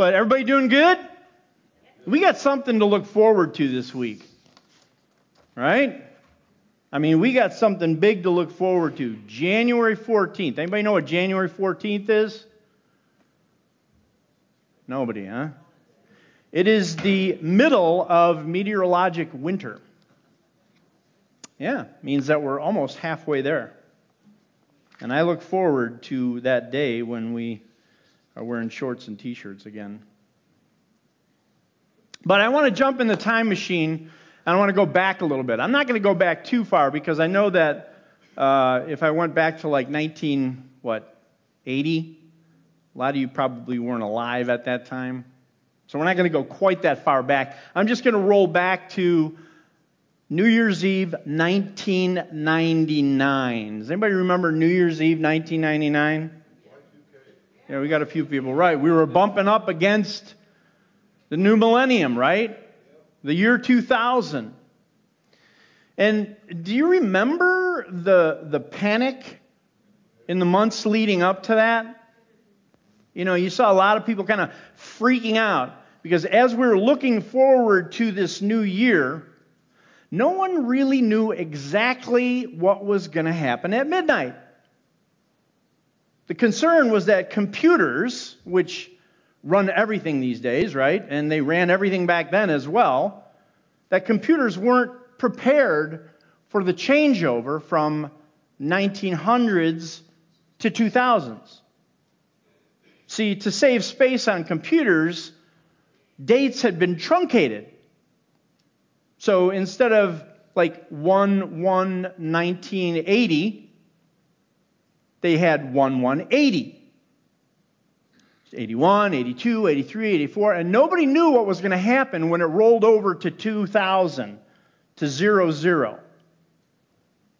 But everybody doing good? We got something to look forward to this week. Right? I mean, we got something big to look forward to. January 14th. Anybody know what January 14th is? Nobody, huh? It is the middle of meteorologic winter. Yeah, means that we're almost halfway there. And I look forward to that day when we are wearing shorts and t shirts again. But I want to jump in the time machine and I want to go back a little bit. I'm not going to go back too far because I know that uh, if I went back to like 19, what, 80, a lot of you probably weren't alive at that time. So we're not going to go quite that far back. I'm just going to roll back to New Year's Eve 1999. Does anybody remember New Year's Eve 1999? Yeah, we got a few people. Right. We were bumping up against the new millennium, right? The year 2000. And do you remember the, the panic in the months leading up to that? You know, you saw a lot of people kind of freaking out because as we were looking forward to this new year, no one really knew exactly what was going to happen at midnight. The concern was that computers, which run everything these days, right? And they ran everything back then as well, that computers weren't prepared for the changeover from 1900s to 2000s. See, to save space on computers, dates had been truncated. So instead of like 1 1 1980, they had 1 1 80. 81, 82, 83, 84, and nobody knew what was going to happen when it rolled over to 2000 to 00. zero.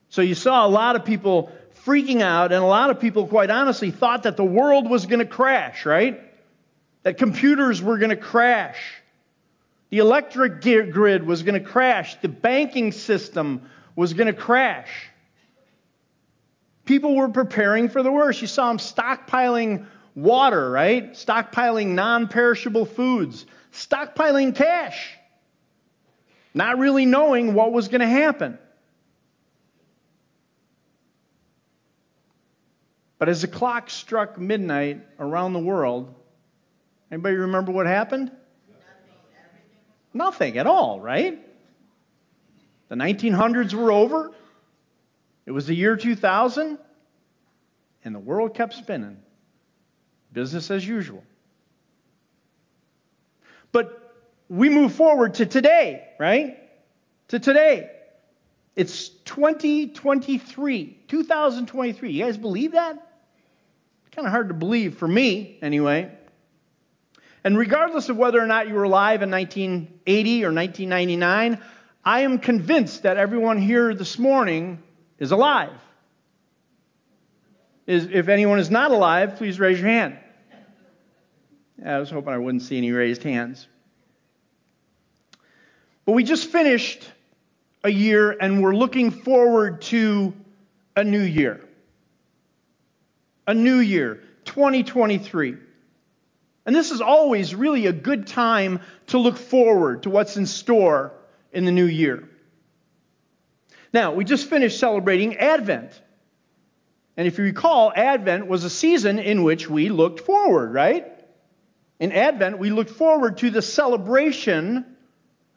So you saw a lot of people freaking out, and a lot of people, quite honestly, thought that the world was going to crash, right? That computers were going to crash. The electric grid was going to crash. The banking system was going to crash. People were preparing for the worst. You saw them stockpiling water, right? Stockpiling non perishable foods, stockpiling cash, not really knowing what was going to happen. But as the clock struck midnight around the world, anybody remember what happened? Nothing at all, right? The 1900s were over. It was the year 2000, and the world kept spinning. Business as usual. But we move forward to today, right? To today. It's 2023, 2023. You guys believe that? Kind of hard to believe for me, anyway. And regardless of whether or not you were alive in 1980 or 1999, I am convinced that everyone here this morning is alive. Is, if anyone is not alive, please raise your hand. I was hoping I wouldn't see any raised hands. But we just finished a year and we're looking forward to a new year. A new year, 2023. And this is always really a good time to look forward to what's in store in the new year. Now, we just finished celebrating Advent. And if you recall, Advent was a season in which we looked forward, right? In Advent, we looked forward to the celebration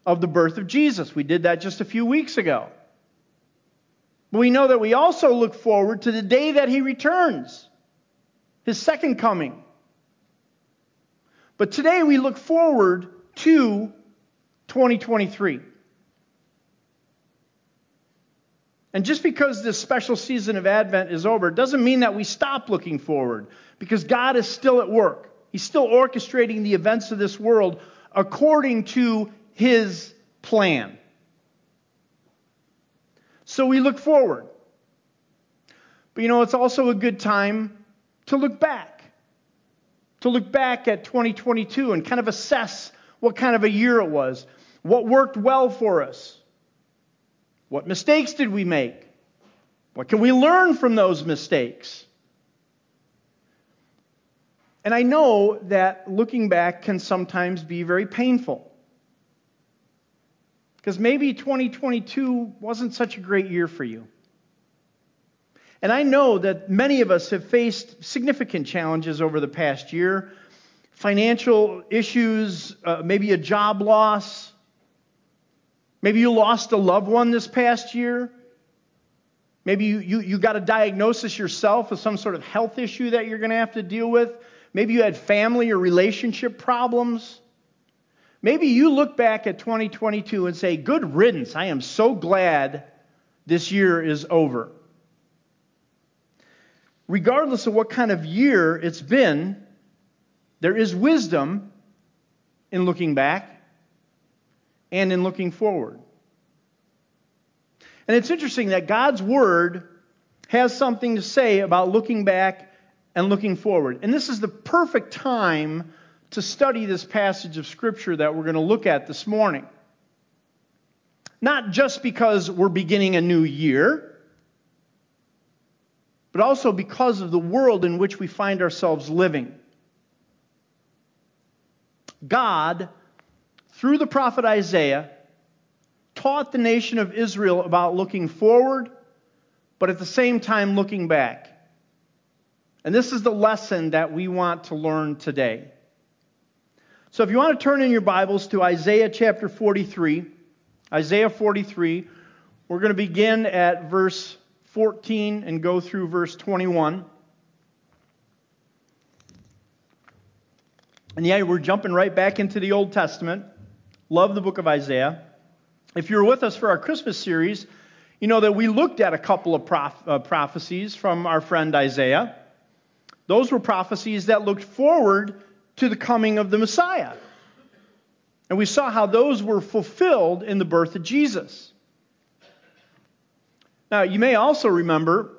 of the birth of Jesus. We did that just a few weeks ago. But we know that we also look forward to the day that he returns, his second coming. But today we look forward to 2023. And just because this special season of Advent is over, doesn't mean that we stop looking forward, because God is still at work. He's still orchestrating the events of this world according to His plan. So we look forward. But you know, it's also a good time to look back. To look back at 2022 and kind of assess what kind of a year it was. What worked well for us? What mistakes did we make? What can we learn from those mistakes? And I know that looking back can sometimes be very painful. Because maybe 2022 wasn't such a great year for you. And I know that many of us have faced significant challenges over the past year financial issues, uh, maybe a job loss. Maybe you lost a loved one this past year. Maybe you, you, you got a diagnosis yourself of some sort of health issue that you're going to have to deal with. Maybe you had family or relationship problems. Maybe you look back at 2022 and say, Good riddance. I am so glad this year is over. Regardless of what kind of year it's been, there is wisdom in looking back and in looking forward. And it's interesting that God's Word has something to say about looking back and looking forward. And this is the perfect time to study this passage of Scripture that we're going to look at this morning. Not just because we're beginning a new year, but also because of the world in which we find ourselves living. God, through the prophet Isaiah, taught the nation of Israel about looking forward, but at the same time looking back. And this is the lesson that we want to learn today. So if you want to turn in your Bibles to Isaiah chapter 43, Isaiah 43, we're going to begin at verse 14 and go through verse 21. And yeah, we're jumping right back into the Old Testament. Love the book of Isaiah. If you were with us for our Christmas series, you know that we looked at a couple of proph- uh, prophecies from our friend Isaiah. Those were prophecies that looked forward to the coming of the Messiah. And we saw how those were fulfilled in the birth of Jesus. Now, you may also remember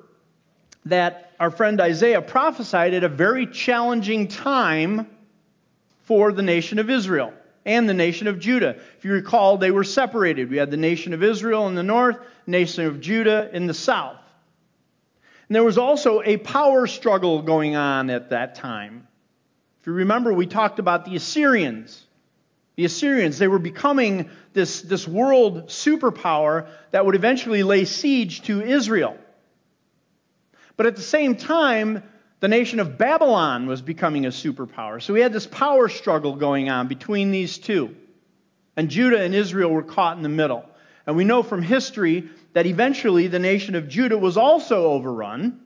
that our friend Isaiah prophesied at a very challenging time for the nation of Israel and the nation of Judah. If you recall, they were separated. We had the nation of Israel in the north, nation of Judah in the south. And there was also a power struggle going on at that time. If you remember, we talked about the Assyrians. The Assyrians, they were becoming this, this world superpower that would eventually lay siege to Israel. But at the same time, the nation of Babylon was becoming a superpower. So we had this power struggle going on between these two. And Judah and Israel were caught in the middle. And we know from history that eventually the nation of Judah was also overrun.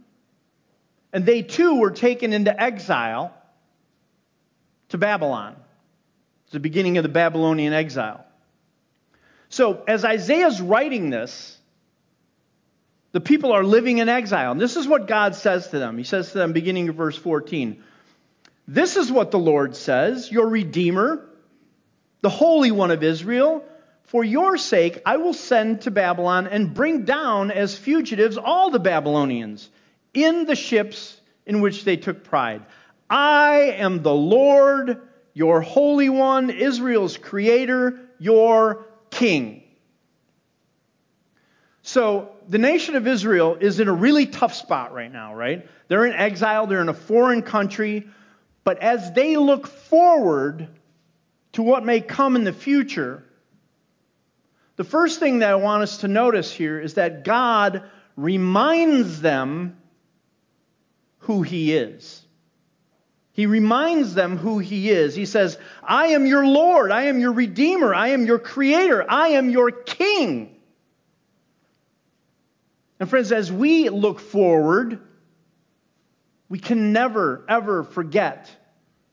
And they too were taken into exile to Babylon. It's the beginning of the Babylonian exile. So as Isaiah's writing this, the people are living in exile. And this is what God says to them. He says to them, beginning of verse 14, This is what the Lord says, your Redeemer, the Holy One of Israel. For your sake, I will send to Babylon and bring down as fugitives all the Babylonians in the ships in which they took pride. I am the Lord, your Holy One, Israel's Creator, your King. So, the nation of Israel is in a really tough spot right now, right? They're in exile, they're in a foreign country, but as they look forward to what may come in the future, the first thing that I want us to notice here is that God reminds them who He is. He reminds them who He is. He says, I am your Lord, I am your Redeemer, I am your Creator, I am your King. And friends, as we look forward, we can never, ever forget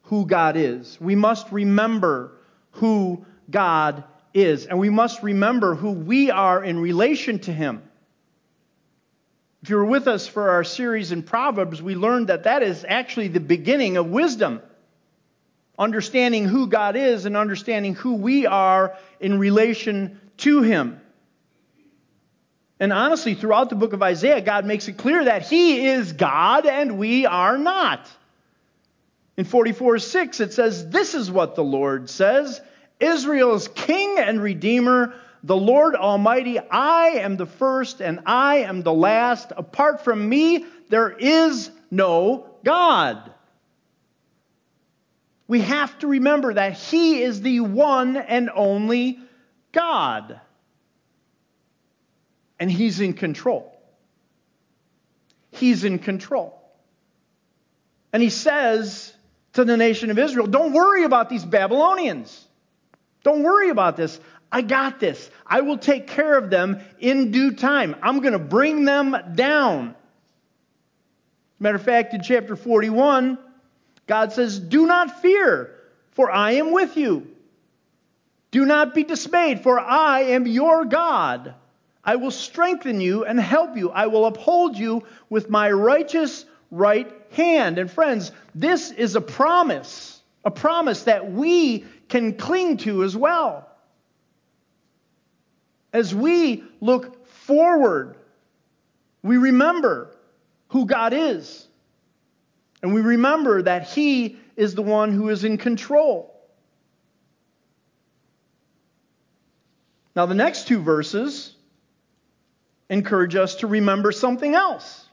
who God is. We must remember who God is, and we must remember who we are in relation to Him. If you were with us for our series in Proverbs, we learned that that is actually the beginning of wisdom. Understanding who God is and understanding who we are in relation to Him. And honestly, throughout the book of Isaiah, God makes it clear that He is God and we are not. In 44 6, it says, This is what the Lord says Israel's King and Redeemer, the Lord Almighty, I am the first and I am the last. Apart from me, there is no God. We have to remember that He is the one and only God. And He's in control. He's in control. And He says to the nation of Israel, Don't worry about these Babylonians. Don't worry about this. I got this. I will take care of them in due time. I'm going to bring them down. Matter of fact, in chapter 41, God says, Do not fear, for I am with you. Do not be dismayed, for I am your God. I will strengthen you and help you. I will uphold you with my righteous right hand. And friends, this is a promise, a promise that we can cling to as well. As we look forward, we remember who God is. And we remember that He is the one who is in control. Now, the next two verses encourage us to remember something else.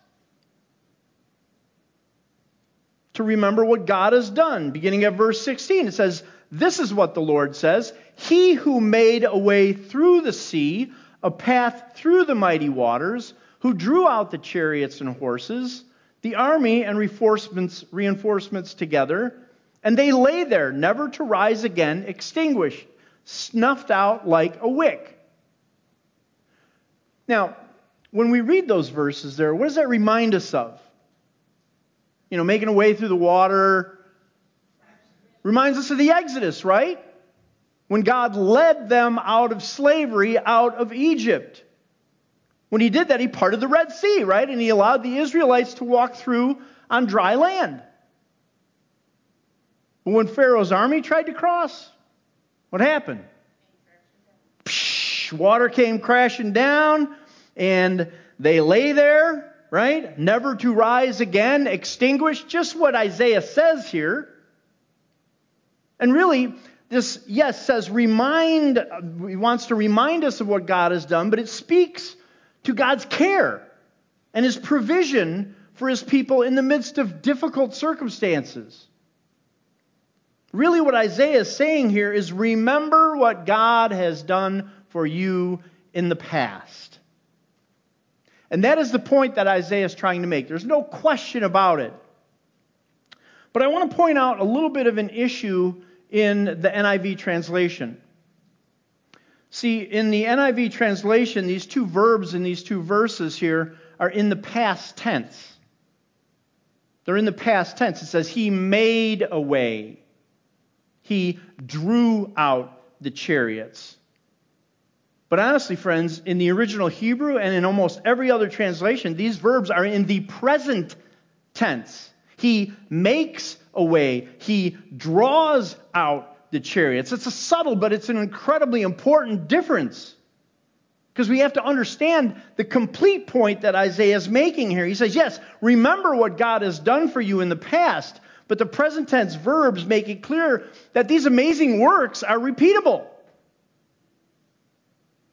To remember what God has done. Beginning at verse 16, it says, This is what the Lord says He who made a way through the sea, a path through the mighty waters, who drew out the chariots and horses, the army and reinforcements, reinforcements together, and they lay there, never to rise again, extinguished, snuffed out like a wick. Now, when we read those verses there, what does that remind us of? You know, making a way through the water reminds us of the Exodus, right? When God led them out of slavery, out of Egypt. When he did that, he parted the Red Sea, right? And he allowed the Israelites to walk through on dry land. But when Pharaoh's army tried to cross, what happened? Psh, water came crashing down, and they lay there, right? Never to rise again, extinguished, just what Isaiah says here. And really, this, yes, says remind, he wants to remind us of what God has done, but it speaks to God's care and his provision for his people in the midst of difficult circumstances. Really, what Isaiah is saying here is remember what God has done for you in the past. And that is the point that Isaiah is trying to make. There's no question about it. But I want to point out a little bit of an issue in the NIV translation. See, in the NIV translation, these two verbs in these two verses here are in the past tense. They're in the past tense. It says, He made a way, He drew out the chariots. But honestly, friends, in the original Hebrew and in almost every other translation, these verbs are in the present tense. He makes a way, He draws out the chariots. It's a subtle, but it's an incredibly important difference. Because we have to understand the complete point that Isaiah is making here. He says, Yes, remember what God has done for you in the past, but the present tense verbs make it clear that these amazing works are repeatable.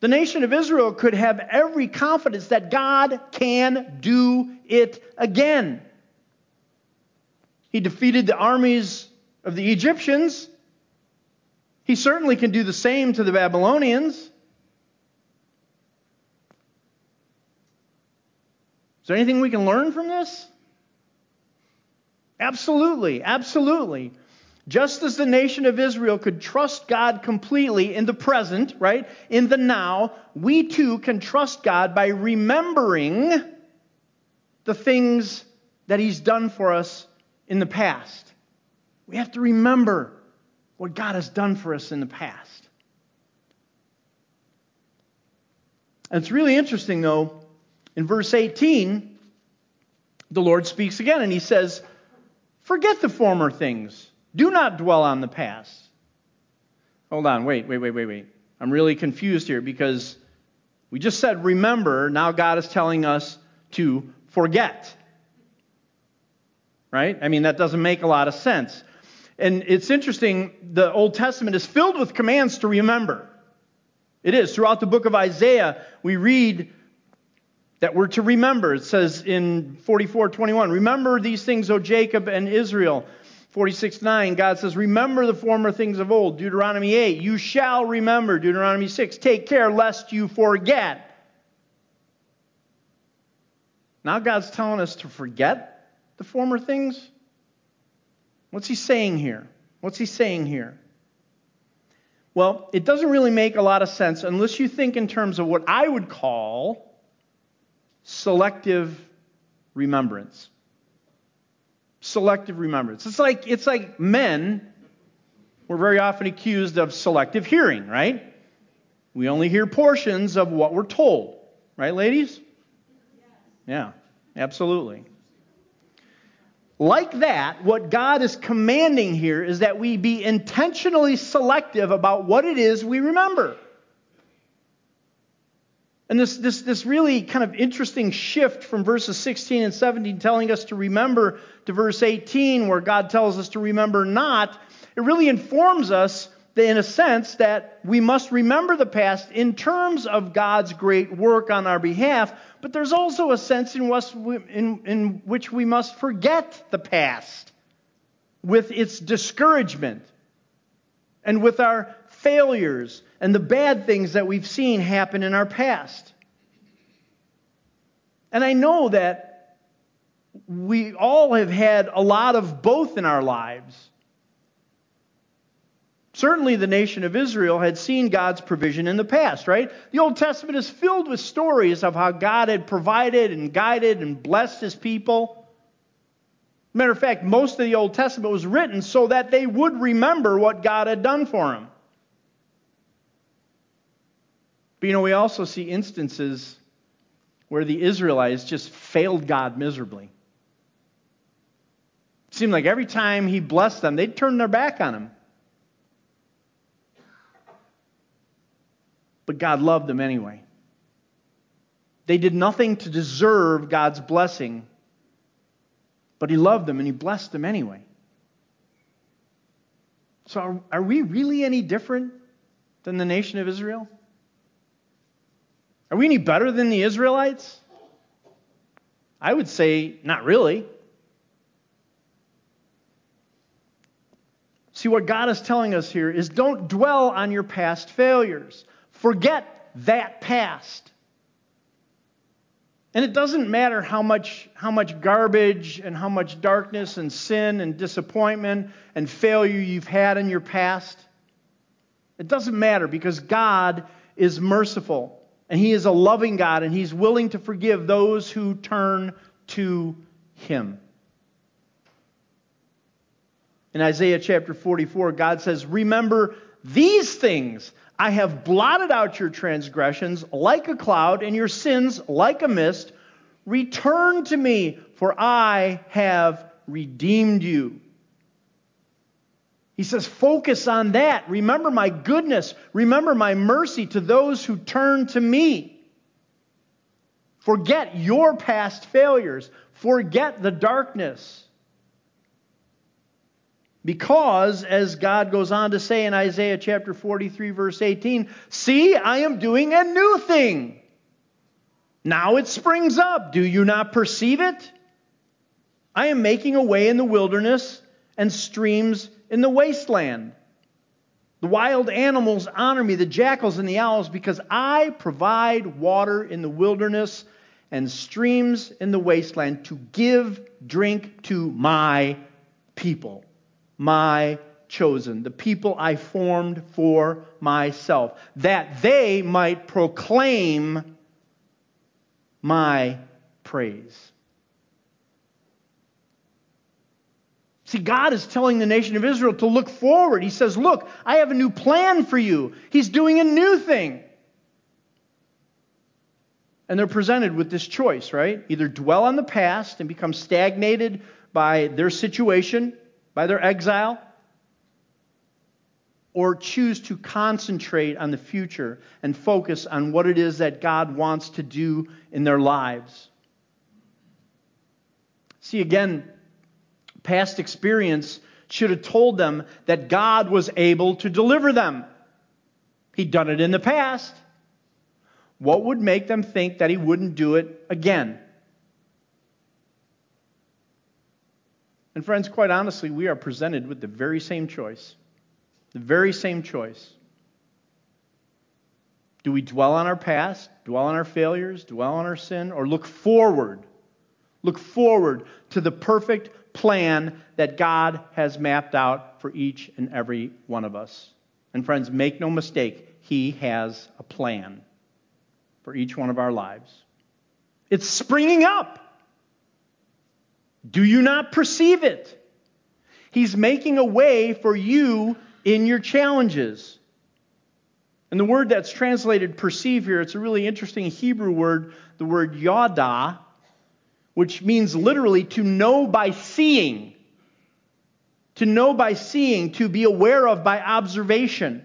The nation of Israel could have every confidence that God can do it again. He defeated the armies of the Egyptians. He certainly can do the same to the Babylonians. Is there anything we can learn from this? Absolutely, absolutely. Just as the nation of Israel could trust God completely in the present, right, in the now, we too can trust God by remembering the things that He's done for us in the past. We have to remember what God has done for us in the past. And it's really interesting, though, in verse 18, the Lord speaks again and he says, Forget the former things. Do not dwell on the past. Hold on, wait, wait, wait, wait, wait. I'm really confused here because we just said remember. Now God is telling us to forget. Right? I mean, that doesn't make a lot of sense. And it's interesting, the Old Testament is filled with commands to remember. It is. Throughout the book of Isaiah, we read that we're to remember. It says in 44:21, "Remember these things, O Jacob and Israel, 46 9, God says, Remember the former things of old. Deuteronomy 8, you shall remember. Deuteronomy 6, take care lest you forget. Now God's telling us to forget the former things? What's he saying here? What's he saying here? Well, it doesn't really make a lot of sense unless you think in terms of what I would call selective remembrance. Selective remembrance. It's like it's like men we're very often accused of selective hearing, right? We only hear portions of what we're told. Right, ladies? Yeah, absolutely. Like that, what God is commanding here is that we be intentionally selective about what it is we remember. And this, this, this really kind of interesting shift from verses 16 and 17 telling us to remember to verse 18 where God tells us to remember not, it really informs us that, in a sense that we must remember the past in terms of God's great work on our behalf, but there's also a sense in, in, in which we must forget the past with its discouragement and with our failures and the bad things that we've seen happen in our past. And I know that we all have had a lot of both in our lives. Certainly, the nation of Israel had seen God's provision in the past, right? The Old Testament is filled with stories of how God had provided and guided and blessed his people. Matter of fact, most of the Old Testament was written so that they would remember what God had done for them. But you know, we also see instances where the Israelites just failed God miserably. It seemed like every time he blessed them, they'd turn their back on him. But God loved them anyway. They did nothing to deserve God's blessing, but he loved them and he blessed them anyway. So, are, are we really any different than the nation of Israel? Are we any better than the Israelites? I would say not really. See, what God is telling us here is don't dwell on your past failures. Forget that past. And it doesn't matter how much, how much garbage and how much darkness and sin and disappointment and failure you've had in your past. It doesn't matter because God is merciful. And He is a loving God, and He's willing to forgive those who turn to Him. In Isaiah chapter 44, God says, Remember these things. I have blotted out your transgressions like a cloud, and your sins like a mist. Return to me, for I have redeemed you. He says, focus on that. Remember my goodness. Remember my mercy to those who turn to me. Forget your past failures. Forget the darkness. Because, as God goes on to say in Isaiah chapter 43, verse 18, see, I am doing a new thing. Now it springs up. Do you not perceive it? I am making a way in the wilderness and streams in the wasteland. The wild animals honor me, the jackals and the owls, because I provide water in the wilderness and streams in the wasteland to give drink to my people, my chosen, the people I formed for myself, that they might proclaim my praise. See, God is telling the nation of Israel to look forward. He says, Look, I have a new plan for you. He's doing a new thing. And they're presented with this choice, right? Either dwell on the past and become stagnated by their situation, by their exile, or choose to concentrate on the future and focus on what it is that God wants to do in their lives. See, again, Past experience should have told them that God was able to deliver them. He'd done it in the past. What would make them think that he wouldn't do it again? And friends, quite honestly, we are presented with the very same choice. The very same choice. Do we dwell on our past, dwell on our failures, dwell on our sin, or look forward? Look forward to the perfect plan that God has mapped out for each and every one of us. And friends, make no mistake, He has a plan for each one of our lives. It's springing up. Do you not perceive it? He's making a way for you in your challenges. And the word that's translated perceive here, it's a really interesting Hebrew word, the word yada, which means literally to know by seeing. To know by seeing, to be aware of by observation.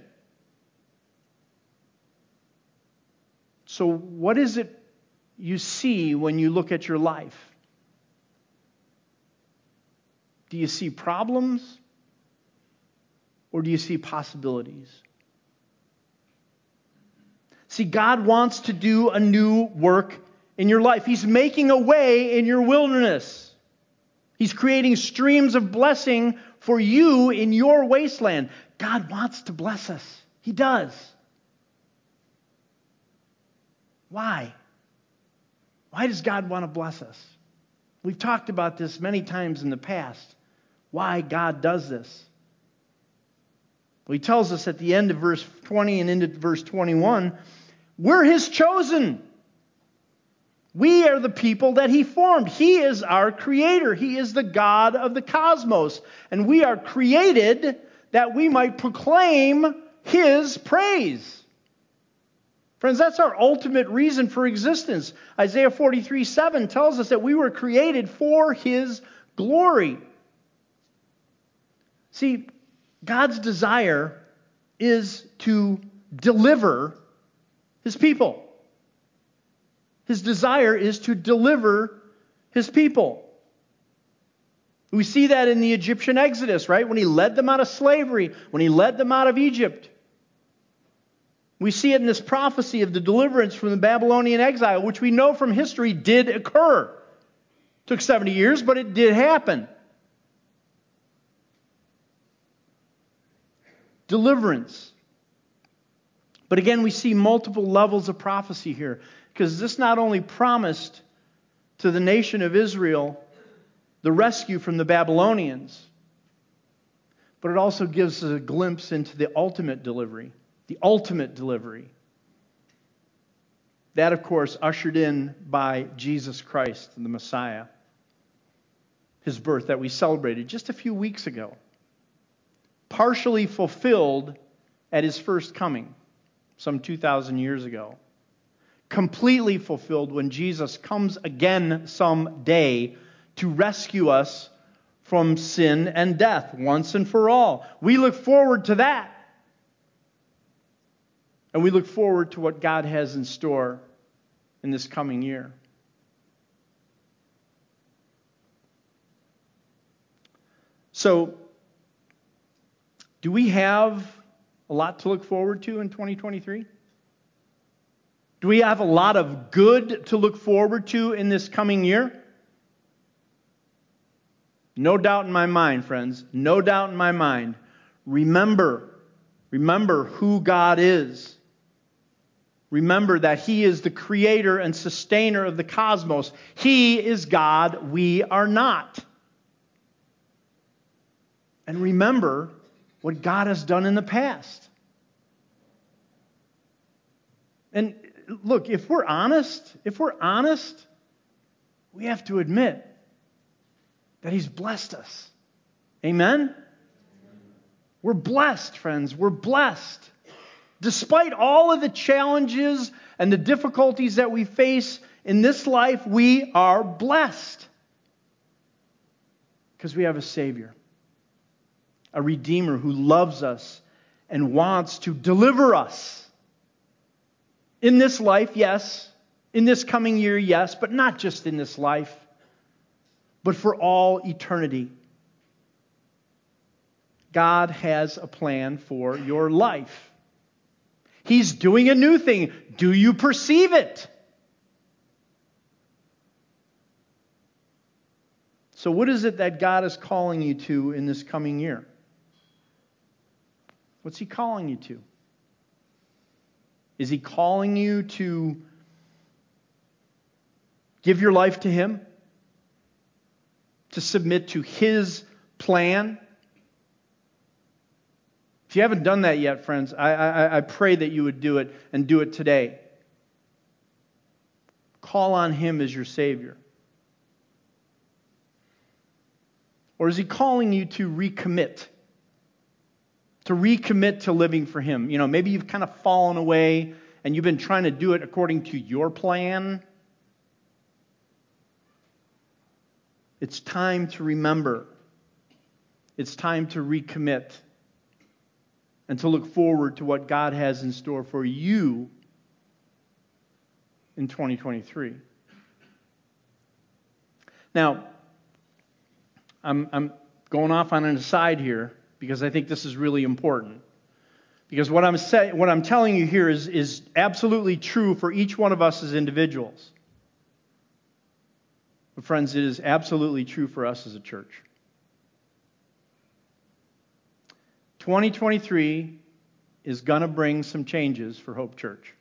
So, what is it you see when you look at your life? Do you see problems or do you see possibilities? See, God wants to do a new work in your life. He's making a way in your wilderness. He's creating streams of blessing for you in your wasteland. God wants to bless us. He does. Why? Why does God want to bless us? We've talked about this many times in the past. Why God does this. Well, he tells us at the end of verse 20 and into verse 21 we're his chosen. We are the people that he formed. He is our creator. He is the God of the cosmos. And we are created that we might proclaim his praise. Friends, that's our ultimate reason for existence. Isaiah 43 7 tells us that we were created for his glory. See, God's desire is to deliver his people. His desire is to deliver his people. We see that in the Egyptian Exodus, right? When he led them out of slavery, when he led them out of Egypt. We see it in this prophecy of the deliverance from the Babylonian exile, which we know from history did occur. It took 70 years, but it did happen. Deliverance. But again, we see multiple levels of prophecy here because this not only promised to the nation of Israel the rescue from the Babylonians, but it also gives us a glimpse into the ultimate delivery. The ultimate delivery. That, of course, ushered in by Jesus Christ, the Messiah, his birth that we celebrated just a few weeks ago, partially fulfilled at his first coming some 2,000 years ago. Completely fulfilled when Jesus comes again someday to rescue us from sin and death once and for all. We look forward to that. And we look forward to what God has in store in this coming year. So, do we have a lot to look forward to in 2023? Do we have a lot of good to look forward to in this coming year? No doubt in my mind, friends. No doubt in my mind. Remember, remember who God is. Remember that He is the creator and sustainer of the cosmos. He is God, we are not. And remember what God has done in the past. And look, if we're honest, if we're honest, we have to admit that He's blessed us. Amen? We're blessed, friends. We're blessed. Despite all of the challenges and the difficulties that we face in this life, we are blessed because we have a Savior a Redeemer who loves us and wants to deliver us. In this life, yes. In this coming year, yes. But not just in this life, but for all eternity. God has a plan for your life. He's doing a new thing. Do you perceive it? So, what is it that God is calling you to in this coming year? What's He calling you to? Is He calling you to give your life to Him? To submit to His plan? If you haven't done that yet, friends, I, I, I pray that you would do it and do it today. Call on Him as your Savior. Or is He calling you to recommit? To recommit to living for Him? You know, maybe you've kind of fallen away and you've been trying to do it according to your plan. It's time to remember. It's time to recommit and to look forward to what God has in store for you in 2023. Now, I'm, I'm going off on an aside here because I think this is really important. Because what I'm, say, what I'm telling you here is, is absolutely true for each one of us as individuals. But, friends, it is absolutely true for us as a church. 2023 is going to bring some changes for Hope Church.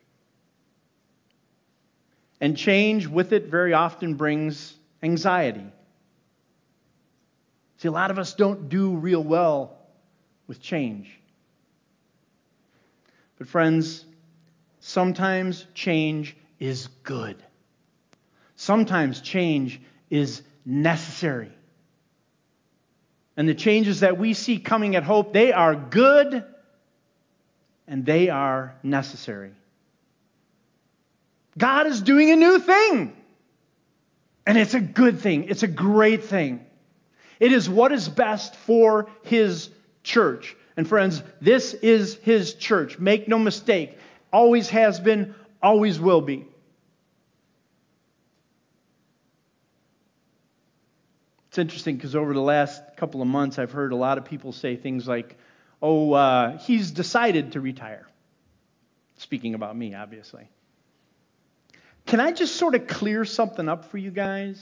And change with it very often brings anxiety. See, a lot of us don't do real well with change. But, friends, sometimes change is good. Sometimes change is necessary. And the changes that we see coming at Hope, they are good and they are necessary. God is doing a new thing. And it's a good thing. It's a great thing. It is what is best for His church. And friends, this is His church. Make no mistake. Always has been, always will be. It's interesting because over the last couple of months, I've heard a lot of people say things like, oh, uh, he's decided to retire. Speaking about me, obviously. Can I just sort of clear something up for you guys?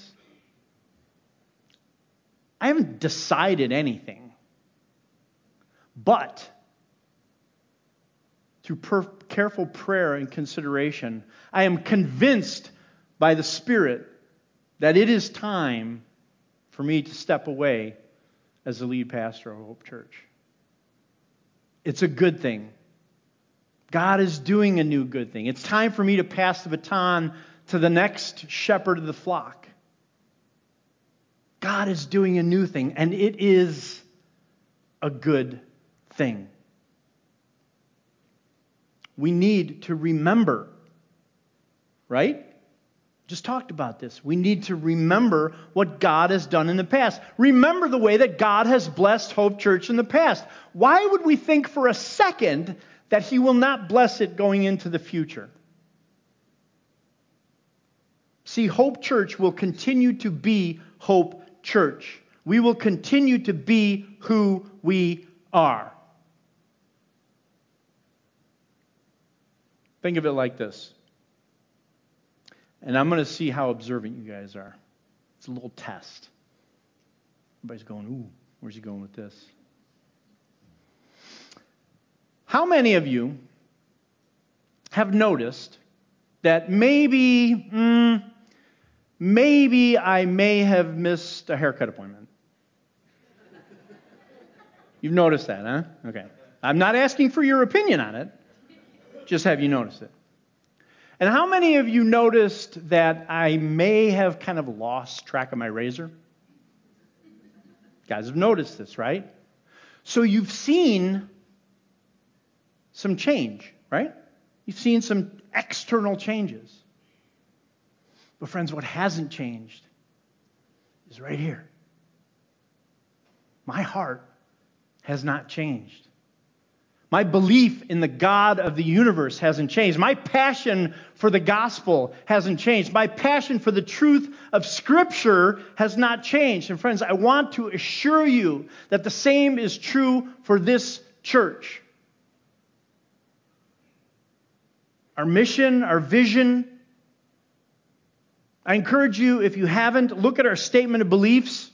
I haven't decided anything. But through per- careful prayer and consideration, I am convinced by the Spirit that it is time for me to step away as the lead pastor of Hope Church. It's a good thing. God is doing a new good thing. It's time for me to pass the baton to the next shepherd of the flock. God is doing a new thing, and it is a good thing. We need to remember, right? just talked about this. We need to remember what God has done in the past. Remember the way that God has blessed Hope Church in the past. Why would we think for a second that He will not bless it going into the future? See, Hope Church will continue to be Hope Church. We will continue to be who we are. Think of it like this and I'm going to see how observant you guys are. It's a little test. Everybody's going, ooh, where's he going with this? How many of you have noticed that maybe, mm, maybe I may have missed a haircut appointment? You've noticed that, huh? Okay. I'm not asking for your opinion on it. Just have you noticed it? And how many of you noticed that I may have kind of lost track of my razor? Guys have noticed this, right? So you've seen some change, right? You've seen some external changes. But, friends, what hasn't changed is right here. My heart has not changed. My belief in the God of the universe hasn't changed. My passion for the gospel hasn't changed. My passion for the truth of Scripture has not changed. And friends, I want to assure you that the same is true for this church. Our mission, our vision. I encourage you, if you haven't, look at our statement of beliefs.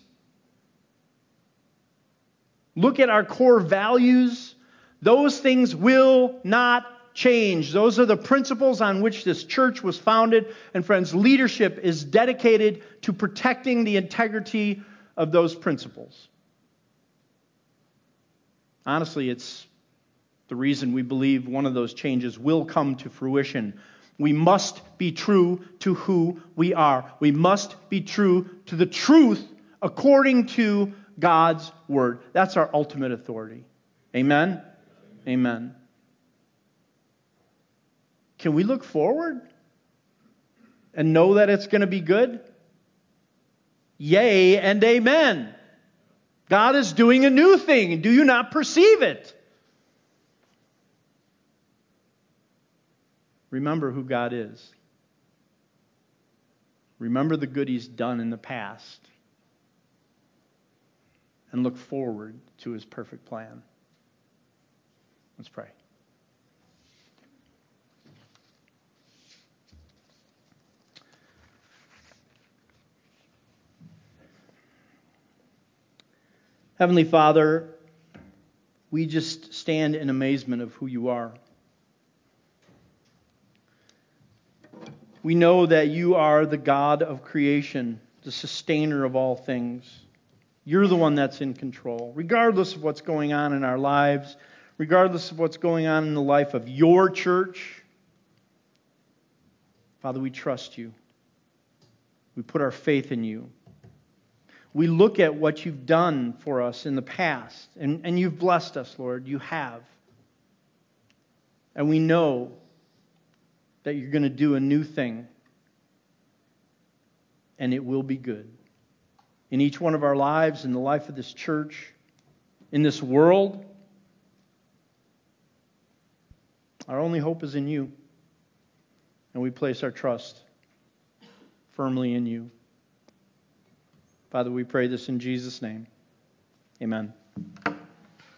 look at our core values, those things will not change. Those are the principles on which this church was founded. And friends, leadership is dedicated to protecting the integrity of those principles. Honestly, it's the reason we believe one of those changes will come to fruition. We must be true to who we are. We must be true to the truth according to God's word. That's our ultimate authority. Amen? Amen. Can we look forward and know that it's going to be good? Yea and amen. God is doing a new thing. Do you not perceive it? Remember who God is. Remember the good He's done in the past. And look forward to His perfect plan. Let's pray. Heavenly Father, we just stand in amazement of who you are. We know that you are the God of creation, the sustainer of all things. You're the one that's in control, regardless of what's going on in our lives, regardless of what's going on in the life of your church. Father, we trust you. We put our faith in you we look at what you've done for us in the past, and, and you've blessed us, Lord. You have. And we know that you're going to do a new thing, and it will be good. In each one of our lives, in the life of this church, in this world, our only hope is in you. And we place our trust firmly in you. Father, we pray this in Jesus' name. Amen.